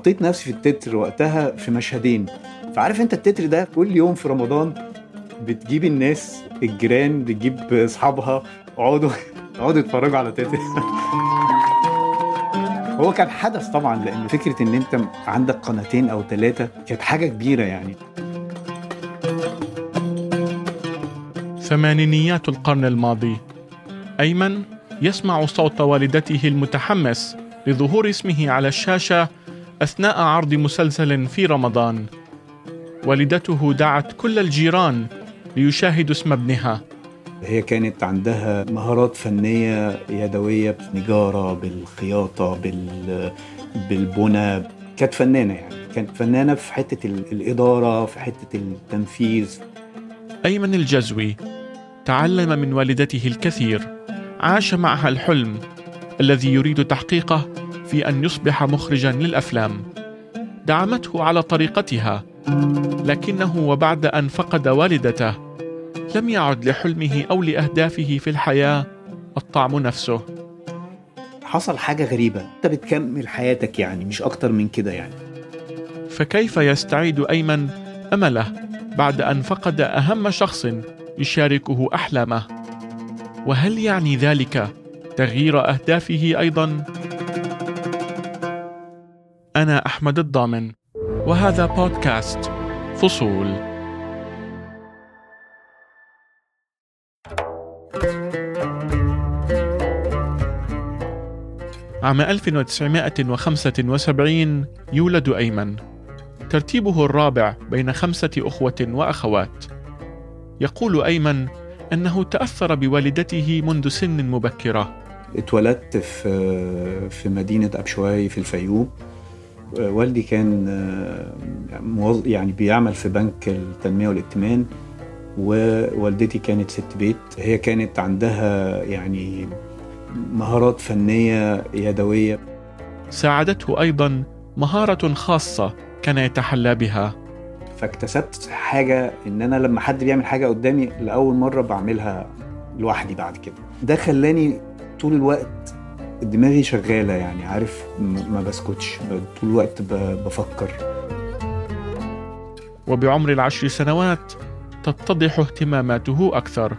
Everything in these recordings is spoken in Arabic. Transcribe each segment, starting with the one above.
حطيت نفسي في التتر وقتها في مشهدين. فعارف انت التتر ده كل يوم في رمضان بتجيب الناس الجيران بتجيب اصحابها اقعدوا اقعدوا يتفرجوا على تتر هو كان حدث طبعا لأن فكرة إن أنت عندك قناتين أو ثلاثة كانت حاجة كبيرة يعني. ثمانينيات القرن الماضي. أيمن يسمع صوت والدته المتحمس لظهور اسمه على الشاشة أثناء عرض مسلسل في رمضان. والدته دعت كل الجيران ليشاهدوا اسم ابنها. هي كانت عندها مهارات فنية يدوية بالنجارة بالخياطة بال... بالبنى. كانت فنانة يعني. كانت فنانة في حتة الإدارة في حتة التنفيذ. أيمن الجزوي تعلم من والدته الكثير عاش معها الحلم الذي يريد تحقيقه في أن يصبح مخرجا للأفلام. دعمته على طريقتها لكنه وبعد أن فقد والدته لم يعد لحلمه أو لأهدافه في الحياة الطعم نفسه. حصل حاجة غريبة. أنت بتكمل حياتك يعني مش أكتر من كده يعني. فكيف يستعيد أيمن أمله بعد أن فقد أهم شخص يشاركه أحلامه؟ وهل يعني ذلك تغيير أهدافه أيضا؟ أنا أحمد الضامن. وهذا بودكاست فصول. عام 1975 يولد أيمن. ترتيبه الرابع بين خمسة أخوة وأخوات. يقول أيمن أنه تأثر بوالدته منذ سن مبكرة. اتولدت في في مدينة أبشواي في الفيوم. والدي كان يعني بيعمل في بنك التنمية والائتمان ووالدتي كانت ست بيت. هي كانت عندها يعني مهارات فنية يدوية. ساعدته أيضا مهارة خاصة كان يتحلى بها. فاكتسبت حاجة إن أنا لما حد بيعمل حاجة قدامي لأول مرة بعملها لوحدي بعد كده. ده خلاني طول الوقت دماغي شغالة يعني عارف ما بسكتش طول الوقت بفكر. وبعمر العشر سنوات تتضح اهتماماته أكثر.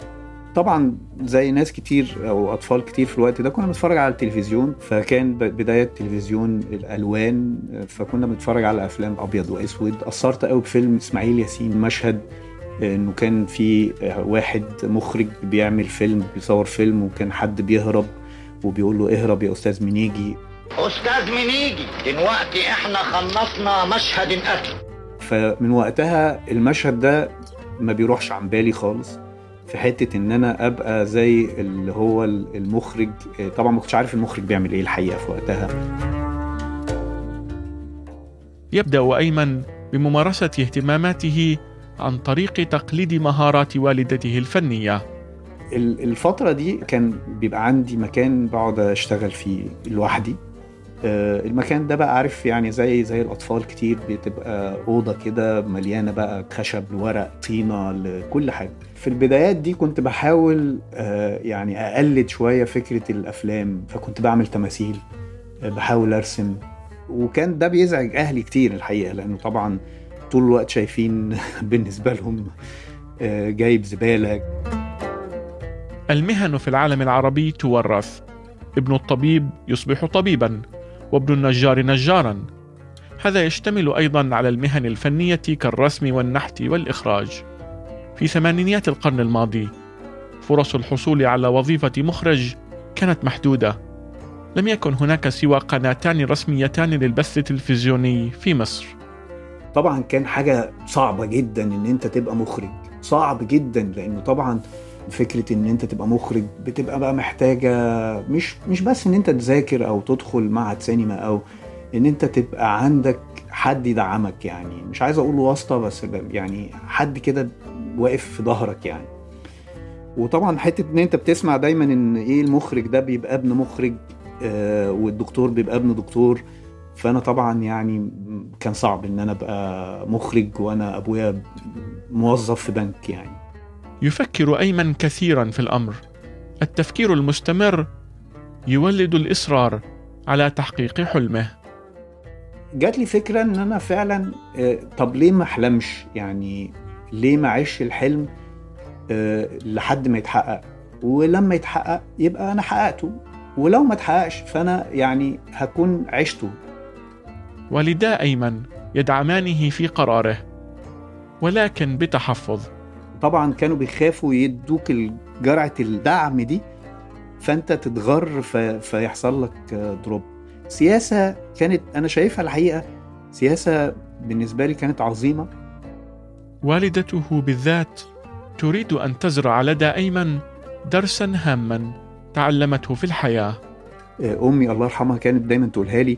طبعا زي ناس كتير أو أطفال كتير في الوقت ده كنا بنتفرج على التلفزيون فكان بداية تلفزيون الألوان فكنا بنتفرج على أفلام أبيض وأسود. أثرت قوي بفيلم إسماعيل ياسين مشهد إنه كان في واحد مخرج بيعمل فيلم بيصور فيلم وكان حد بيهرب وبيقول له اهرب يا أستاذ منيجي. أستاذ منيجي دلوقتي إحنا خلصنا مشهد القتل. فمن وقتها المشهد ده ما بيروحش عن بالي خالص. في حتة إن أنا أبقى زي اللي هو المخرج طبعا ما كنتش عارف المخرج بيعمل إيه الحقيقة في وقتها. يبدأ أيمن بممارسة اهتماماته عن طريق تقليد مهارات والدته الفنية. الفترة دي كان بيبقى عندي مكان بقعد أشتغل فيه لوحدي. المكان ده بقى عارف يعني زي زي الأطفال كتير بتبقى أوضة كده مليانة بقى خشب ورق طينة لكل حاجة. في البدايات دي كنت بحاول يعني أقلد شوية فكرة الأفلام فكنت بعمل تماثيل بحاول أرسم. وكان ده بيزعج أهلي كتير الحقيقة لأنه طبعا طول الوقت شايفين بالنسبة لهم جايب زبالة المهن في العالم العربي تورث. ابن الطبيب يصبح طبيبا وابن النجار نجارا. هذا يشتمل أيضا على المهن الفنية كالرسم والنحت والإخراج. في ثمانينيات القرن الماضي فرص الحصول على وظيفة مخرج كانت محدودة. لم يكن هناك سوى قناتان رسميتان للبث التلفزيوني في مصر. طبعا كان حاجة صعبة جدا إن أنت تبقى مخرج. صعب جدا لأنه طبعا فكرة إن أنت تبقى مخرج بتبقى بقى محتاجة مش مش بس إن أنت تذاكر أو تدخل معهد سينما أو إن أنت تبقى عندك حد يدعمك يعني. مش عايز أقول واسطة بس يعني حد كده واقف في ظهرك يعني. وطبعا حتة إن أنت بتسمع دايما إن إيه المخرج ده بيبقى ابن مخرج آه والدكتور بيبقى ابن دكتور. فأنا طبعا يعني كان صعب إن أنا أبقى مخرج وأنا أبويا موظف في بنك يعني. يفكر أيمن كثيرا في الأمر. التفكير المستمر يولد الإصرار على تحقيق حلمه. جات لي فكرة إن أنا فعلا آه، طب ليه ما أحلمش؟ يعني ليه ما أعيش الحلم آه، لحد ما يتحقق؟ ولما يتحقق يبقى أنا حققته. ولو ما اتحققش فأنا يعني هكون عشته. والدا أيمن يدعمانه في قراره ولكن بتحفظ. طبعا كانوا بيخافوا يدوك جرعة الدعم دي فأنت تتغر في فيحصل لك دروب. سياسة كانت أنا شايفها الحقيقة سياسة بالنسبة لي كانت عظيمة. والدته بالذات تريد أن تزرع لدى أيمن درسا هاما تعلمته في الحياة. أمي الله يرحمها كانت دايما تقولها لي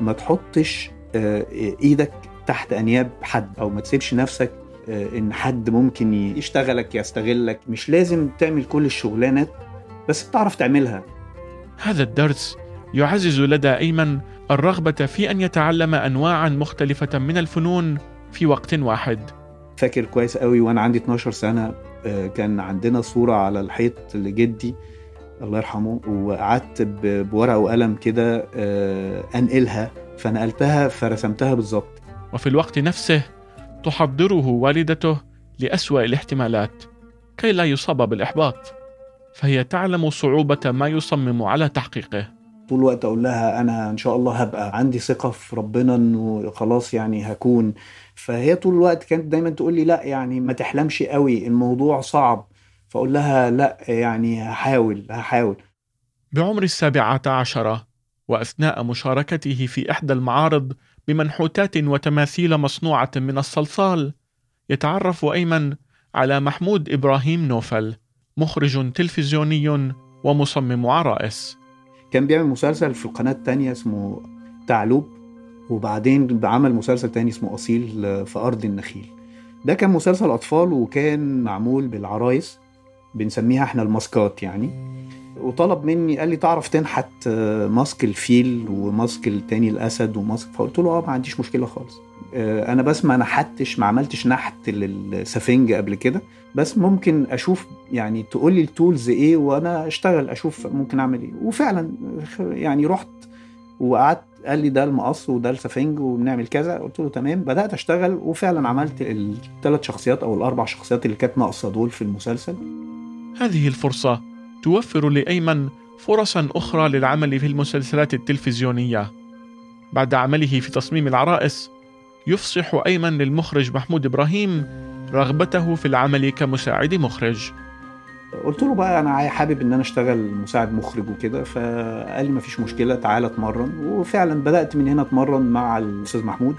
ما تحطش آه، إيدك تحت أنياب حد أو ما تسيبش نفسك آه، إن حد ممكن يشتغلك يستغلك. مش لازم تعمل كل الشغلانات بس بتعرف تعملها. هذا الدرس يعزز لدى أيمن الرغبة في أن يتعلم انواعا مختلفة من الفنون في وقت واحد. فاكر كويس قوي وأنا عندي 12 سنة آه، كان عندنا صورة على الحيط لجدي الله يرحمه وقعدت بورقة وقلم كده آه، أنقلها فنقلتها فرسمتها بالظبط. وفي الوقت نفسه تحضره والدته لأسوأ الاحتمالات كي لا يصاب بالإحباط فهي تعلم صعوبة ما يصمم على تحقيقه. طول الوقت أقول لها أنا إن شاء الله هبقى عندي ثقة في ربنا إنه خلاص يعني هكون. فهي طول الوقت كانت دايما تقول لي لا يعني ما تحلمش قوي الموضوع صعب. فأقول لها لا يعني هحاول هحاول. بعمر السابعة عشرة وأثناء مشاركته في إحدى المعارض بمنحوتات وتماثيل مصنوعة من الصلصال. يتعرف أيمن على محمود إبراهيم نوفل مخرج تلفزيوني ومصمم عرائس. كان بيعمل مسلسل في القناة التانية اسمه تعلوب وبعدين بعمل مسلسل تاني اسمه أصيل في أرض النخيل. ده كان مسلسل أطفال وكان معمول بالعرايس بنسميها إحنا الماسكات يعني. وطلب مني قال لي تعرف تنحت ماسك الفيل وماسك التاني الأسد وماسك فقلت له آه ما عنديش مشكلة خالص. آه، أنا بس ما نحتش ما عملتش نحت للسفنج قبل كده. بس ممكن أشوف يعني تقول لي التولز إيه وأنا أشتغل أشوف ممكن أعمل إيه. وفعلا يعني رحت وقعدت قال لي ده المقص وده السفنج وبنعمل كذا. قلت له تمام. بدأت أشتغل وفعلا عملت الثلاث شخصيات أو الأربع شخصيات اللي كانت ناقصة دول في المسلسل. هذه الفرصة. توفر لأيمن فرصا أخرى للعمل في المسلسلات التلفزيونية. بعد عمله في تصميم العرائس يفصح أيمن للمخرج محمود إبراهيم رغبته في العمل كمساعد مخرج. قلت له بقى أنا حابب إن أنا أشتغل مساعد مخرج وكده فقال لي مفيش مشكلة تعالى أتمرن. وفعلا بدأت من هنا أتمرن مع الأستاذ محمود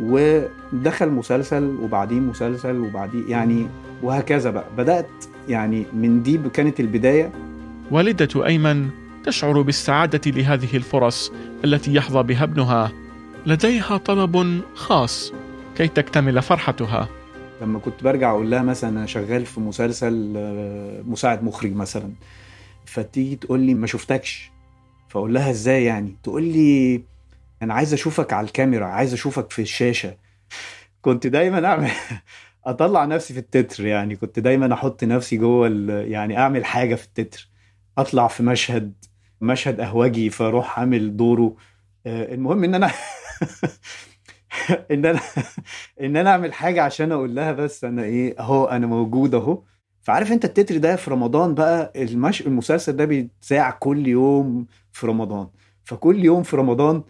ودخل مسلسل وبعدين مسلسل وبعدين يعني وهكذا بقى. بدأت يعني من دي كانت البداية. والدة أيمن تشعر بالسعادة لهذه الفرص التي يحظى بها ابنها. لديها طلب خاص كي تكتمل فرحتها. لما كنت برجع أقول لها مثلا أنا شغال في مسلسل آه، مساعد مخرج مثلا فتيجي تقول لي ما شفتكش. فأقول لها إزاي يعني؟ تقول لي أنا عايز أشوفك على الكاميرا عايز أشوفك في الشاشة. كنت دايما أعمل أطلع نفسي في التتر يعني كنت دايما أحط نفسي جوه يعني أعمل حاجة في التتر. أطلع في مشهد مشهد أهوجي فأروح اعمل دوره. آه، المهم إن أنا إن أنا إن أنا أعمل حاجة عشان أقول لها بس أنا إيه أهو أنا موجود أهو. فعارف أنت التتر ده في رمضان بقى المش... المسلسل ده بيتذاع كل يوم في رمضان. فكل يوم في رمضان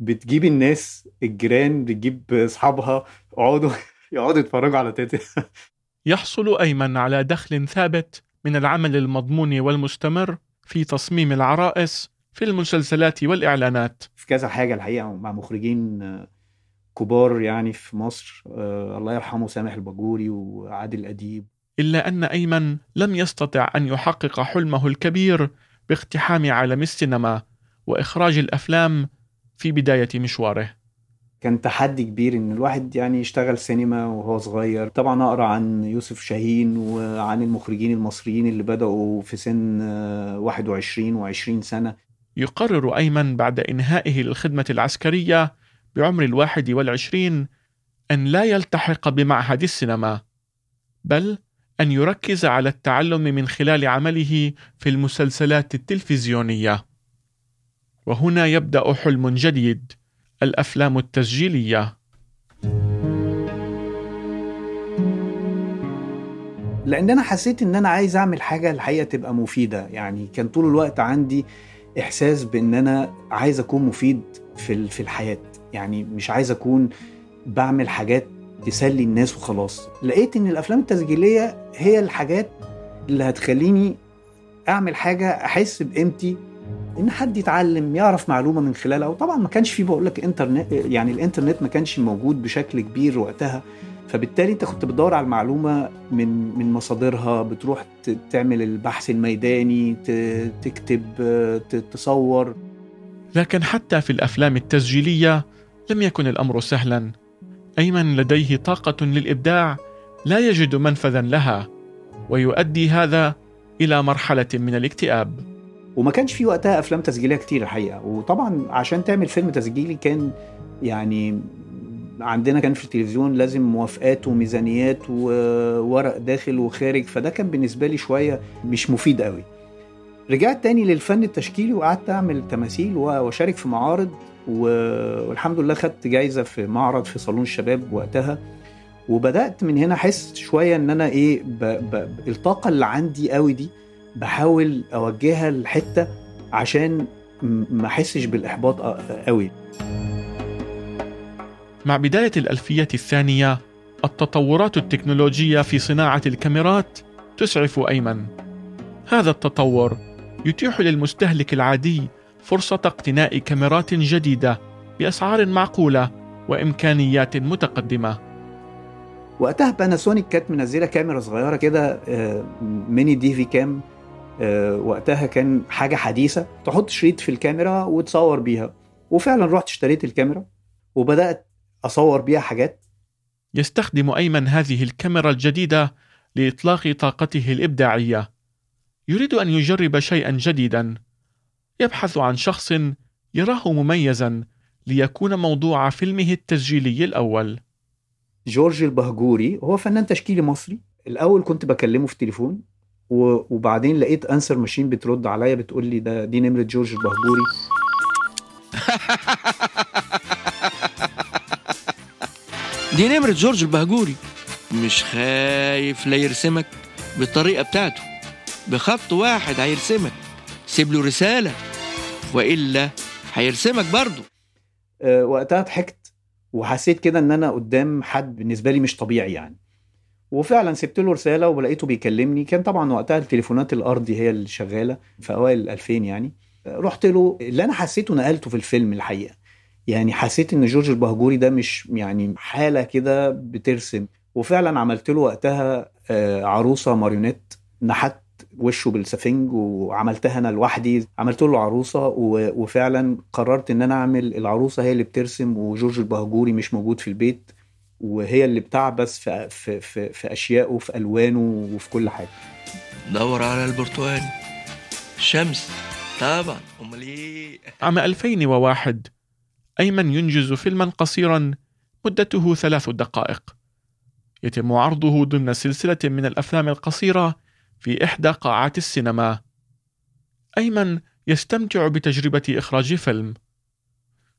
بتجيب الناس الجيران بتجيب أصحابها اقعدوا يقعدوا يتفرجوا على تتر يحصل أيمن على دخل ثابت من العمل المضمون والمستمر في تصميم العرائس في المسلسلات والإعلانات. في كذا حاجة الحقيقة مع مخرجين كبار يعني في مصر آه الله يرحمه سامح الباجوري وعادل أديب. إلا أن أيمن لم يستطع أن يحقق حلمه الكبير باقتحام عالم السينما وإخراج الأفلام في بداية مشواره. كان تحدي كبير إن الواحد يعني يشتغل سينما وهو صغير. طبعا أقرأ عن يوسف شاهين وعن المخرجين المصريين اللي بدأوا في سن 21 و20 سنة. يقرر أيمن بعد إنهائه للخدمة العسكرية بعمر الواحد والعشرين أن لا يلتحق بمعهد السينما بل أن يركز على التعلم من خلال عمله في المسلسلات التلفزيونية. وهنا يبدأ حلم جديد. الأفلام التسجيلية. لأن أنا حسيت إن أنا عايز أعمل حاجة الحقيقة تبقى مفيدة. يعني كان طول الوقت عندي إحساس بإن أنا عايز أكون مفيد في في الحياة. يعني مش عايز أكون بعمل حاجات تسلي الناس وخلاص. لقيت إن الأفلام التسجيلية هي الحاجات اللي هتخليني أعمل حاجة أحس بقيمتي إن حد يتعلم يعرف معلومة من خلالها. وطبعا ما كانش في بقول لك إنترنت يعني الإنترنت ما كانش موجود بشكل كبير وقتها. فبالتالي أنت كنت بتدور على المعلومة من من مصادرها بتروح تعمل البحث الميداني تكتب تصور. لكن حتى في الأفلام التسجيلية لم يكن الأمر سهلا. أيمن لديه طاقة للإبداع لا يجد منفذا لها ويؤدي هذا إلى مرحلة من الاكتئاب. وما كانش في وقتها أفلام تسجيلية كتير الحقيقة. وطبعا عشان تعمل فيلم تسجيلي كان يعني عندنا كان في التلفزيون لازم موافقات وميزانيات وورق داخل وخارج فده كان بالنسبة لي شوية مش مفيد قوي. رجعت تاني للفن التشكيلي وقعدت أعمل تماثيل وأشارك في معارض والحمد لله خدت جايزة في معرض في صالون الشباب وقتها. وبدأت من هنا أحس شوية إن أنا إيه ب... ب... الطاقة اللي عندي قوي دي بحاول أوجهها لحتة عشان ما أحسش بالإحباط قوي. مع بداية الألفية الثانية التطورات التكنولوجية في صناعة الكاميرات تسعف أيمن. هذا التطور يتيح للمستهلك العادي فرصة اقتناء كاميرات جديدة بأسعار معقولة وإمكانيات متقدمة. وقتها باناسونيك كانت منزلة كاميرا صغيرة كده ميني دي في كام وقتها كان حاجة حديثة. تحط شريط في الكاميرا وتصور بيها. وفعلا رحت اشتريت الكاميرا وبدأت أصور بيها حاجات. يستخدم أيمن هذه الكاميرا الجديدة لإطلاق طاقته الإبداعية. يريد أن يجرب شيئا جديدا. يبحث عن شخص يراه مميزا ليكون موضوع فيلمه التسجيلي الأول. جورج البهجوري هو فنان تشكيلي مصري. الأول كنت بكلمه في التليفون. وبعدين لقيت انسر ماشين بترد عليا بتقول لي ده دي نمرة جورج البهجوري. دي نمرة جورج البهجوري. مش خايف لا يرسمك بالطريقة بتاعته. بخط واحد هيرسمك. سيب له رسالة. وإلا هيرسمك برضه. أه وقتها ضحكت. وحسيت كده إن أنا قدام حد بالنسبة لي مش طبيعي يعني. وفعلا سبت له رسالة ولقيته بيكلمني. كان طبعا وقتها التليفونات الارضي هي اللي شغالة في أوائل 2000 يعني. رحت له اللي أنا حسيته نقلته في الفيلم الحقيقة. يعني حسيت إن جورج البهجوري ده مش يعني حالة كده بترسم. وفعلا عملت له وقتها عروسة ماريونيت نحت وشه بالسفنج وعملتها أنا لوحدي. عملت له عروسة وفعلا قررت إن أنا أعمل العروسة هي اللي بترسم وجورج البهجوري مش موجود في البيت. وهي اللي بتعبس في في في, في أشيائه في ألوانه وفي كل حاجة. دور على البرتقال. شمس. طبعا. أمال إيه؟ عام 2001 أيمن ينجز فيلما قصيرا مدته ثلاث دقائق. يتم عرضه ضمن سلسلة من الأفلام القصيرة في إحدى قاعات السينما. أيمن يستمتع بتجربة إخراج فيلم.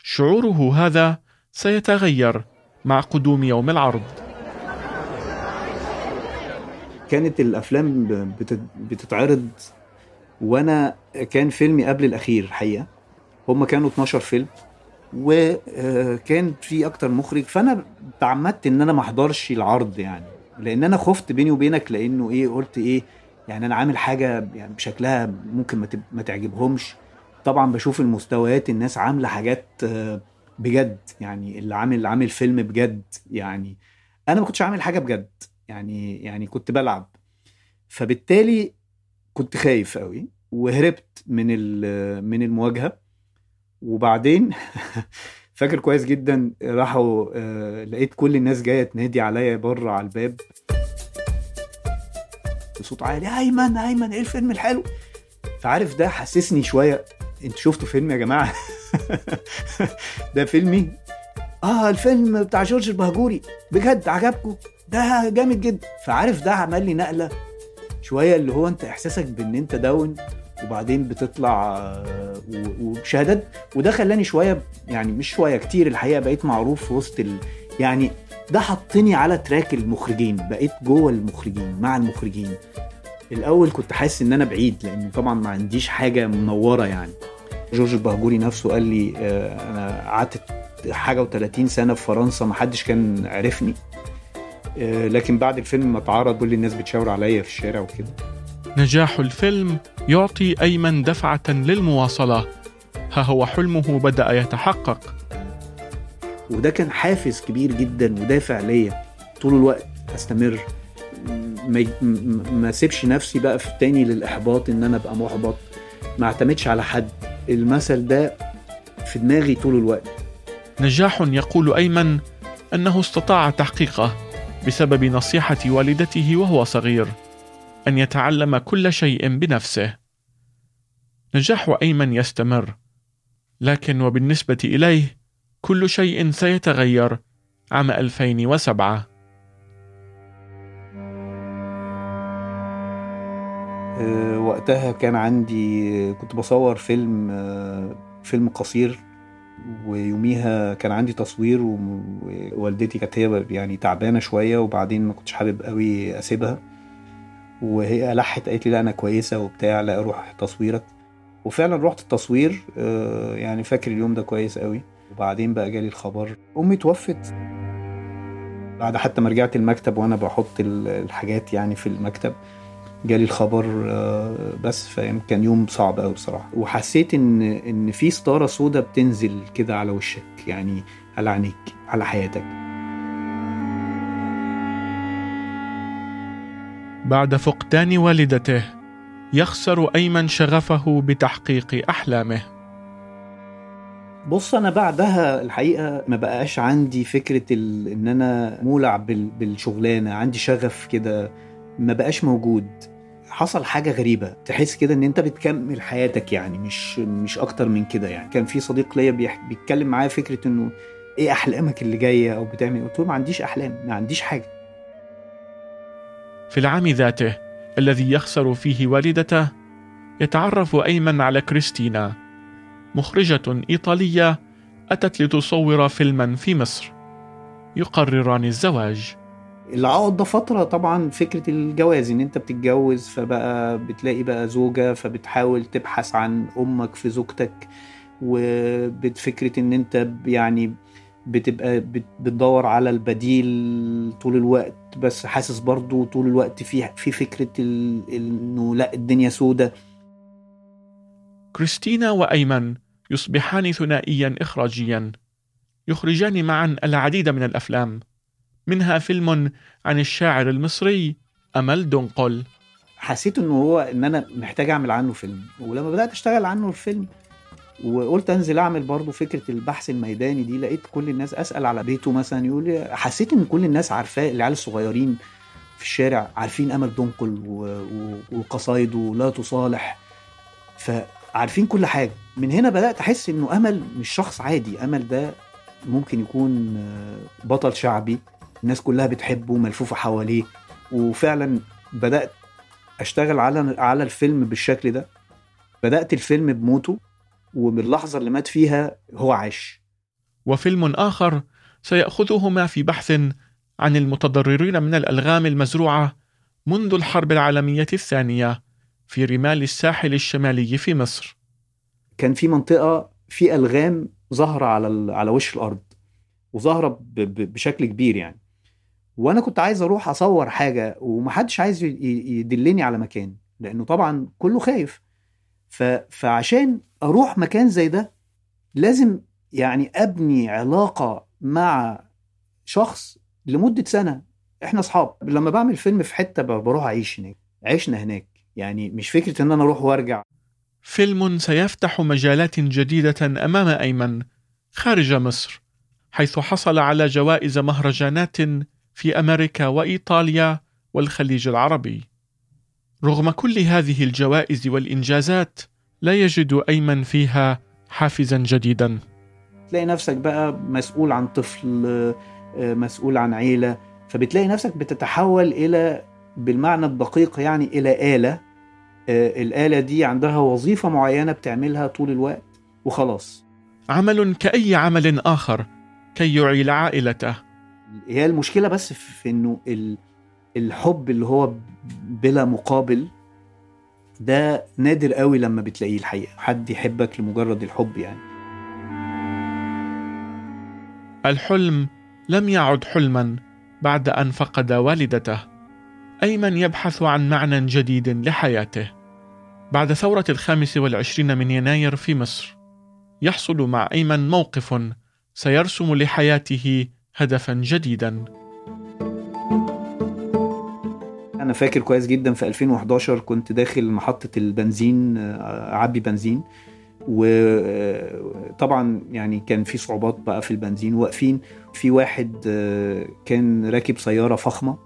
شعوره هذا سيتغير. مع قدوم يوم العرض. كانت الأفلام بتتعرض وأنا كان فيلمي قبل الأخير الحقيقة هم كانوا 12 فيلم وكان في أكتر مخرج. فأنا تعمدت إن أنا ما أحضرش العرض يعني. لأن أنا خفت بيني وبينك لأنه إيه قلت إيه يعني أنا عامل حاجة يعني بشكلها ممكن ما, تعجبهمش. طبعا بشوف المستويات الناس عاملة حاجات بجد يعني اللي عامل عامل فيلم بجد يعني أنا ما كنتش عامل حاجة بجد يعني يعني كنت بلعب. فبالتالي كنت خايف قوي وهربت من من المواجهة. وبعدين فاكر كويس جدا راحوا آه لقيت كل الناس جاية تنادي عليا بره على الباب. بصوت عالي أيمن أيمن إيه الفيلم الحلو؟ فعارف ده حسسني شوية أنتوا شفتوا فيلم يا جماعة؟ ده فيلمي. آه الفيلم بتاع جورج البهجوري. بجد عجبكم؟ ده جامد جدا. فعارف ده عمل لي نقلة شوية اللي هو انت احساسك بان انت down وبعدين بتطلع و- وبشهادات وده خلاني شوية يعني مش شوية كتير الحقيقة بقيت معروف في وسط ال... يعني ده حطني على track المخرجين. بقيت جوه المخرجين مع المخرجين. الأول كنت حاسس إن أنا بعيد لأن طبعا ما عنديش حاجة منورة يعني. جورج البهجوري نفسه قال لي آه، أنا قعدت حاجة و30 سنة في فرنسا ما حدش كان عرفني آه، لكن بعد الفيلم ما اتعرض كل الناس بتشاور عليا في الشارع وكده. نجاح الفيلم يعطي أيمن دفعة للمواصلة. ها هو حلمه بدأ يتحقق. وده كان حافز كبير جدا ودافع ليا. طول الوقت أستمر. ما ما اسيبش نفسي بقى في تاني للإحباط إن أنا أبقى محبط. ما اعتمدش على حد. المثل ده في دماغي طول الوقت نجاح يقول أيمن أنه استطاع تحقيقه بسبب نصيحة والدته وهو صغير أن يتعلم كل شيء بنفسه. نجاح أيمن يستمر، لكن وبالنسبة إليه كل شيء سيتغير عام 2007 وقتها كان عندي كنت بصور فيلم آه، فيلم قصير ويوميها كان عندي تصوير ووالدتي كانت هي يعني تعبانة شوية وبعدين ما كنتش حابب قوي أسيبها. وهي لحت قالت لي لا أنا كويسة وبتاع لا روح تصويرك. وفعلا رحت التصوير آه، يعني فاكر اليوم ده كويس قوي. وبعدين بقى جالي الخبر أمي توفت. بعد حتى ما رجعت المكتب وأنا بحط ال- الحاجات يعني في المكتب جالي الخبر آه، بس فاهم كان يوم صعب قوي بصراحة. وحسيت إن إن في ستاره سودا بتنزل كده على وشك يعني على عينيك على حياتك. بعد فقدان والدته يخسر أيمن شغفه بتحقيق أحلامه. بص أنا بعدها الحقيقة ما بقاش عندي فكرة ال... إن أنا مولع بال... بالشغلانة عندي شغف كده ما بقاش موجود. حصل حاجة غريبة تحس كده إن أنت بتكمل حياتك يعني مش مش أكتر من كده يعني كان في صديق ليا. بيتكلم معايا فكرة إنه إيه أحلامك اللي جاية أو بتعمل إيه؟ قلت له ما عنديش أحلام ما عنديش حاجة في العام ذاته الذي يخسر فيه والدته يتعرف أيمن على كريستينا مخرجة إيطالية أتت لتصور فيلما في مصر يقرران الزواج العقد ده فترة طبعا فكرة الجواز إن أنت بتتجوز فبقى بتلاقي بقى زوجة فبتحاول تبحث عن أمك في زوجتك وبفكرة إن أنت يعني بتبقى بت- بتدور على البديل طول الوقت بس حاسس برضو طول الوقت في في فكرة ال- إنه لأ الدنيا سودة. كريستينا وأيمن يصبحان ثنائيا إخراجيا يخرجان معا العديد من الأفلام. منها فيلم عن الشاعر المصري أمل دنقل حسيت إنه هو إن أنا محتاج أعمل عنه فيلم ولما بدأت أشتغل عنه الفيلم وقلت أنزل أعمل برضه فكرة البحث الميداني دي لقيت كل الناس أسأل على بيته مثلا يقول لي حسيت إن كل الناس عارفاه العيال الصغيرين في الشارع عارفين أمل دنقل وقصايده لا تصالح فعارفين كل حاجة. من هنا بدأت أحس إنه أمل مش شخص عادي أمل ده ممكن يكون بطل شعبي. الناس كلها بتحبه ملفوفه حواليه. وفعلا بدأت أشتغل على على الفيلم بالشكل ده. بدأت الفيلم بموته ومن اللحظه اللي مات فيها هو عاش. وفيلم آخر سيأخذهما في بحث عن المتضررين من الألغام المزروعة منذ الحرب العالمية الثانية في رمال الساحل الشمالي في مصر. كان في منطقة في ألغام ظاهرة على على وش الأرض وظاهرة بشكل كبير يعني. وأنا كنت عايز أروح أصور حاجة ومحدش عايز يدلني على مكان لأنه طبعا كله خايف. ف... فعشان أروح مكان زي ده لازم يعني أبني علاقة مع شخص لمدة سنة. إحنا أصحاب. لما بعمل فيلم في حتة بروح أعيش هناك. عشنا هناك. يعني مش فكرة إن أنا أروح وأرجع. فيلم سيفتح مجالات جديدة أمام أيمن خارج مصر حيث حصل على جوائز مهرجانات في أمريكا وإيطاليا والخليج العربي. رغم كل هذه الجوائز والإنجازات لا يجد أيمن فيها حافزا جديدا. تلاقي نفسك بقى مسؤول عن طفل آه، مسؤول عن عيلة فبتلاقي نفسك بتتحول إلى بالمعنى الدقيق يعني إلى آلة آه، الآلة دي عندها وظيفة معينة بتعملها طول الوقت وخلاص. عمل كأي عمل آخر كي يعيل عائلته. هي المشكلة بس في ال- الحب اللي هو بلا مقابل ده نادر قوي لما بتلاقيه الحقيقة. حد يحبك لمجرد الحب يعني. الحلم لم يعد حلما بعد أن فقد والدته. أيمن يبحث عن معنى جديد لحياته؟ بعد ثورة الخامس والعشرين من يناير في مصر. يحصل مع أيمن موقف سيرسم لحياته هدفا جديدا. أنا فاكر كويس جدا في 2011 كنت داخل محطة البنزين آه، أعبي بنزين. وطبعا يعني كان في صعوبات بقى في البنزين. واقفين في واحد آه، كان راكب سيارة فخمة.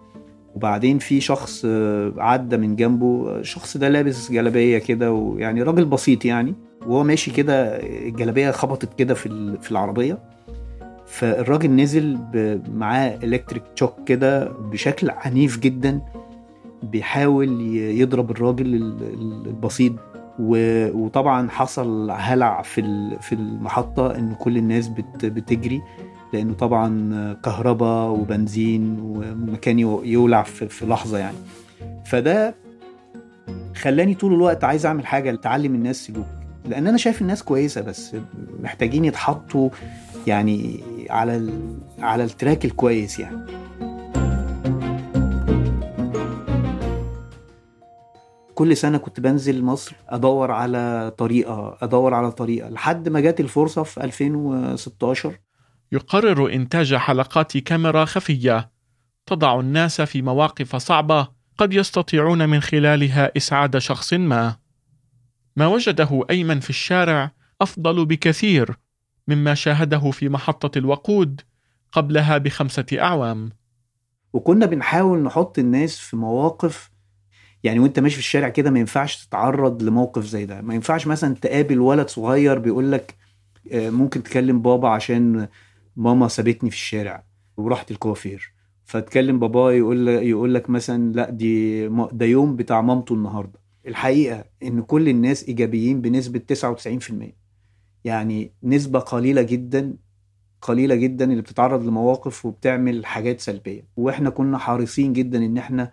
وبعدين في شخص آه، عدى من جنبه. الشخص ده لابس جلابية كده ويعني راجل بسيط يعني. وهو ماشي كده الجلابية خبطت كده في ال- في العربية. فالراجل نزل معاه الكتريك تشوك كده بشكل عنيف جدا بيحاول يضرب الراجل ال- ال- البسيط. وطبعا حصل هلع في في المحطة إن كل الناس بت- بتجري لأنه طبعا كهرباء وبنزين ومكان يو- يولع في لحظة يعني. فده خلاني طول الوقت عايز أعمل حاجة تعلم الناس سلوك. لأن أنا شايف الناس كويسة بس محتاجين يتحطوا يعني على ال- على التراك الكويس يعني. كل سنة كنت بنزل مصر أدور على طريقة أدور على طريقة لحد ما جات الفرصة في 2016 يقرر إنتاج حلقات كاميرا خفية. تضع الناس في مواقف صعبة قد يستطيعون من خلالها إسعاد شخص ما. ما وجده أيمن في الشارع أفضل بكثير. مما شاهده في محطة الوقود قبلها بخمسة أعوام. وكنا بنحاول نحط الناس في مواقف يعني وأنت ماشي في الشارع كده ما ينفعش تتعرض لموقف زي ده. ما ينفعش مثلا تقابل ولد صغير بيقول لك آه، ممكن تكلم بابا عشان ماما سابتني في الشارع ورحت الكوافير. فتكلم بابا يقول يقول لك مثلا لا دي ده يوم بتاع مامته النهارده. الحقيقة إن كل الناس إيجابيين بنسبة 99% يعني نسبة قليلة جدا قليلة جدا اللي بتتعرض لمواقف وبتعمل حاجات سلبية. وإحنا كنا حريصين جدا إن إحنا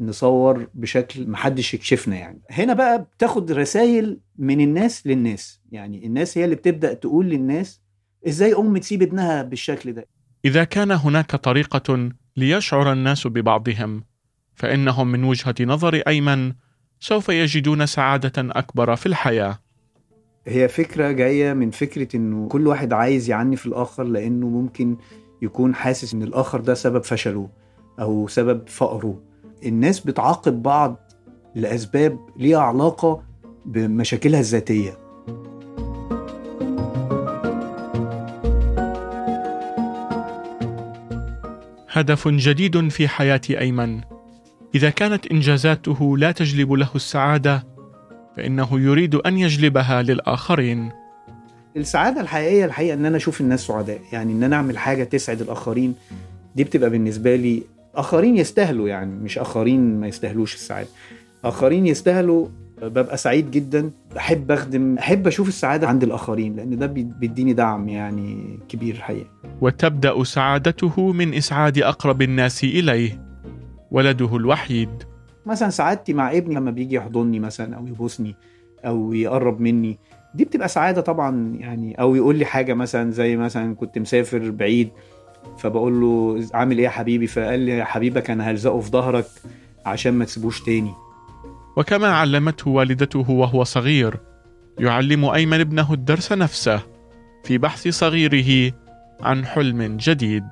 نصور بشكل محدش يكشفنا يعني. هنا بقى بتاخد رسائل من الناس للناس. يعني الناس هي اللي بتبدأ تقول للناس إزاي ام تسيب ابنها بالشكل ده. إذا كان هناك طريقة ليشعر الناس ببعضهم، فإنهم من وجهة نظر أيمن سوف يجدون سعادة أكبر في الحياة. هي فكرة جاية من فكرة إنه كل واحد عايز في الآخر لأنه ممكن يكون حاسس إن الآخر ده سبب فشله أو سبب فقره الناس بتعاقب بعض لأسباب ليها علاقة بمشاكلها الذاتية هدف جديد في حياة أيمن. إذا كانت إنجازاته لا تجلب له السعادة، فإنه يريد أن يجلبها للآخرين. السعادة الحقيقية الحقيقة إن أنا أشوف الناس سعداء يعني إن أنا أعمل حاجة تسعد الآخرين دي بتبقى بالنسبة لي آخرين يستاهلوا يعني مش آخرين ما يستاهلوش السعادة آخرين يستاهلوا ببقى سعيد جدا بحب أخدم أحب أشوف السعادة عند الآخرين لأن ده بي- بيديني دعم يعني كبير الحقيقة وتبدأ سعادته من إسعاد أقرب الناس إليه، ولده الوحيد. مثلا سعادتي مع ابني لما بيجي يحضني مثلا أو يبوسني أو يقرب مني دي بتبقى سعادة طبعا يعني أو يقول لي حاجة مثلا زي مثلا كنت مسافر بعيد فبقول له عامل إيه يا حبيبي؟ فقال لي يا حبيبك أنا هلزقه في ظهرك عشان ما تسيبوش تاني. وكما علمته والدته وهو صغير يعلم أيمن ابنه الدرس نفسه في بحث صغيره عن حلم جديد.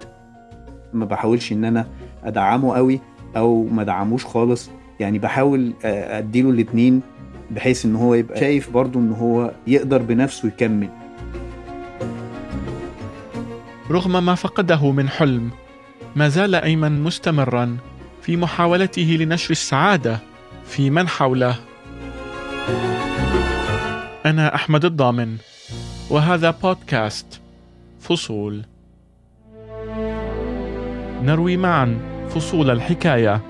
ما بحاولش إن أنا أدعمه قوي أو ما ادعموش خالص يعني بحاول أديله الاتنين بحيث إن هو يبقى شايف برضو إن هو يقدر بنفسه يكمل. رغم ما فقده من حلم ما زال أيمن مستمرا في محاولته لنشر السعادة في من حوله. أنا أحمد الضامن وهذا بودكاست فصول. نروي معا فصول الحكاية.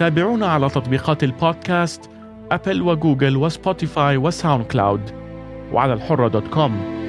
تابعونا على تطبيقات البودكاست أبل وجوجل وسبوتيفاي وساوند كلاود وعلى الحرة dot com.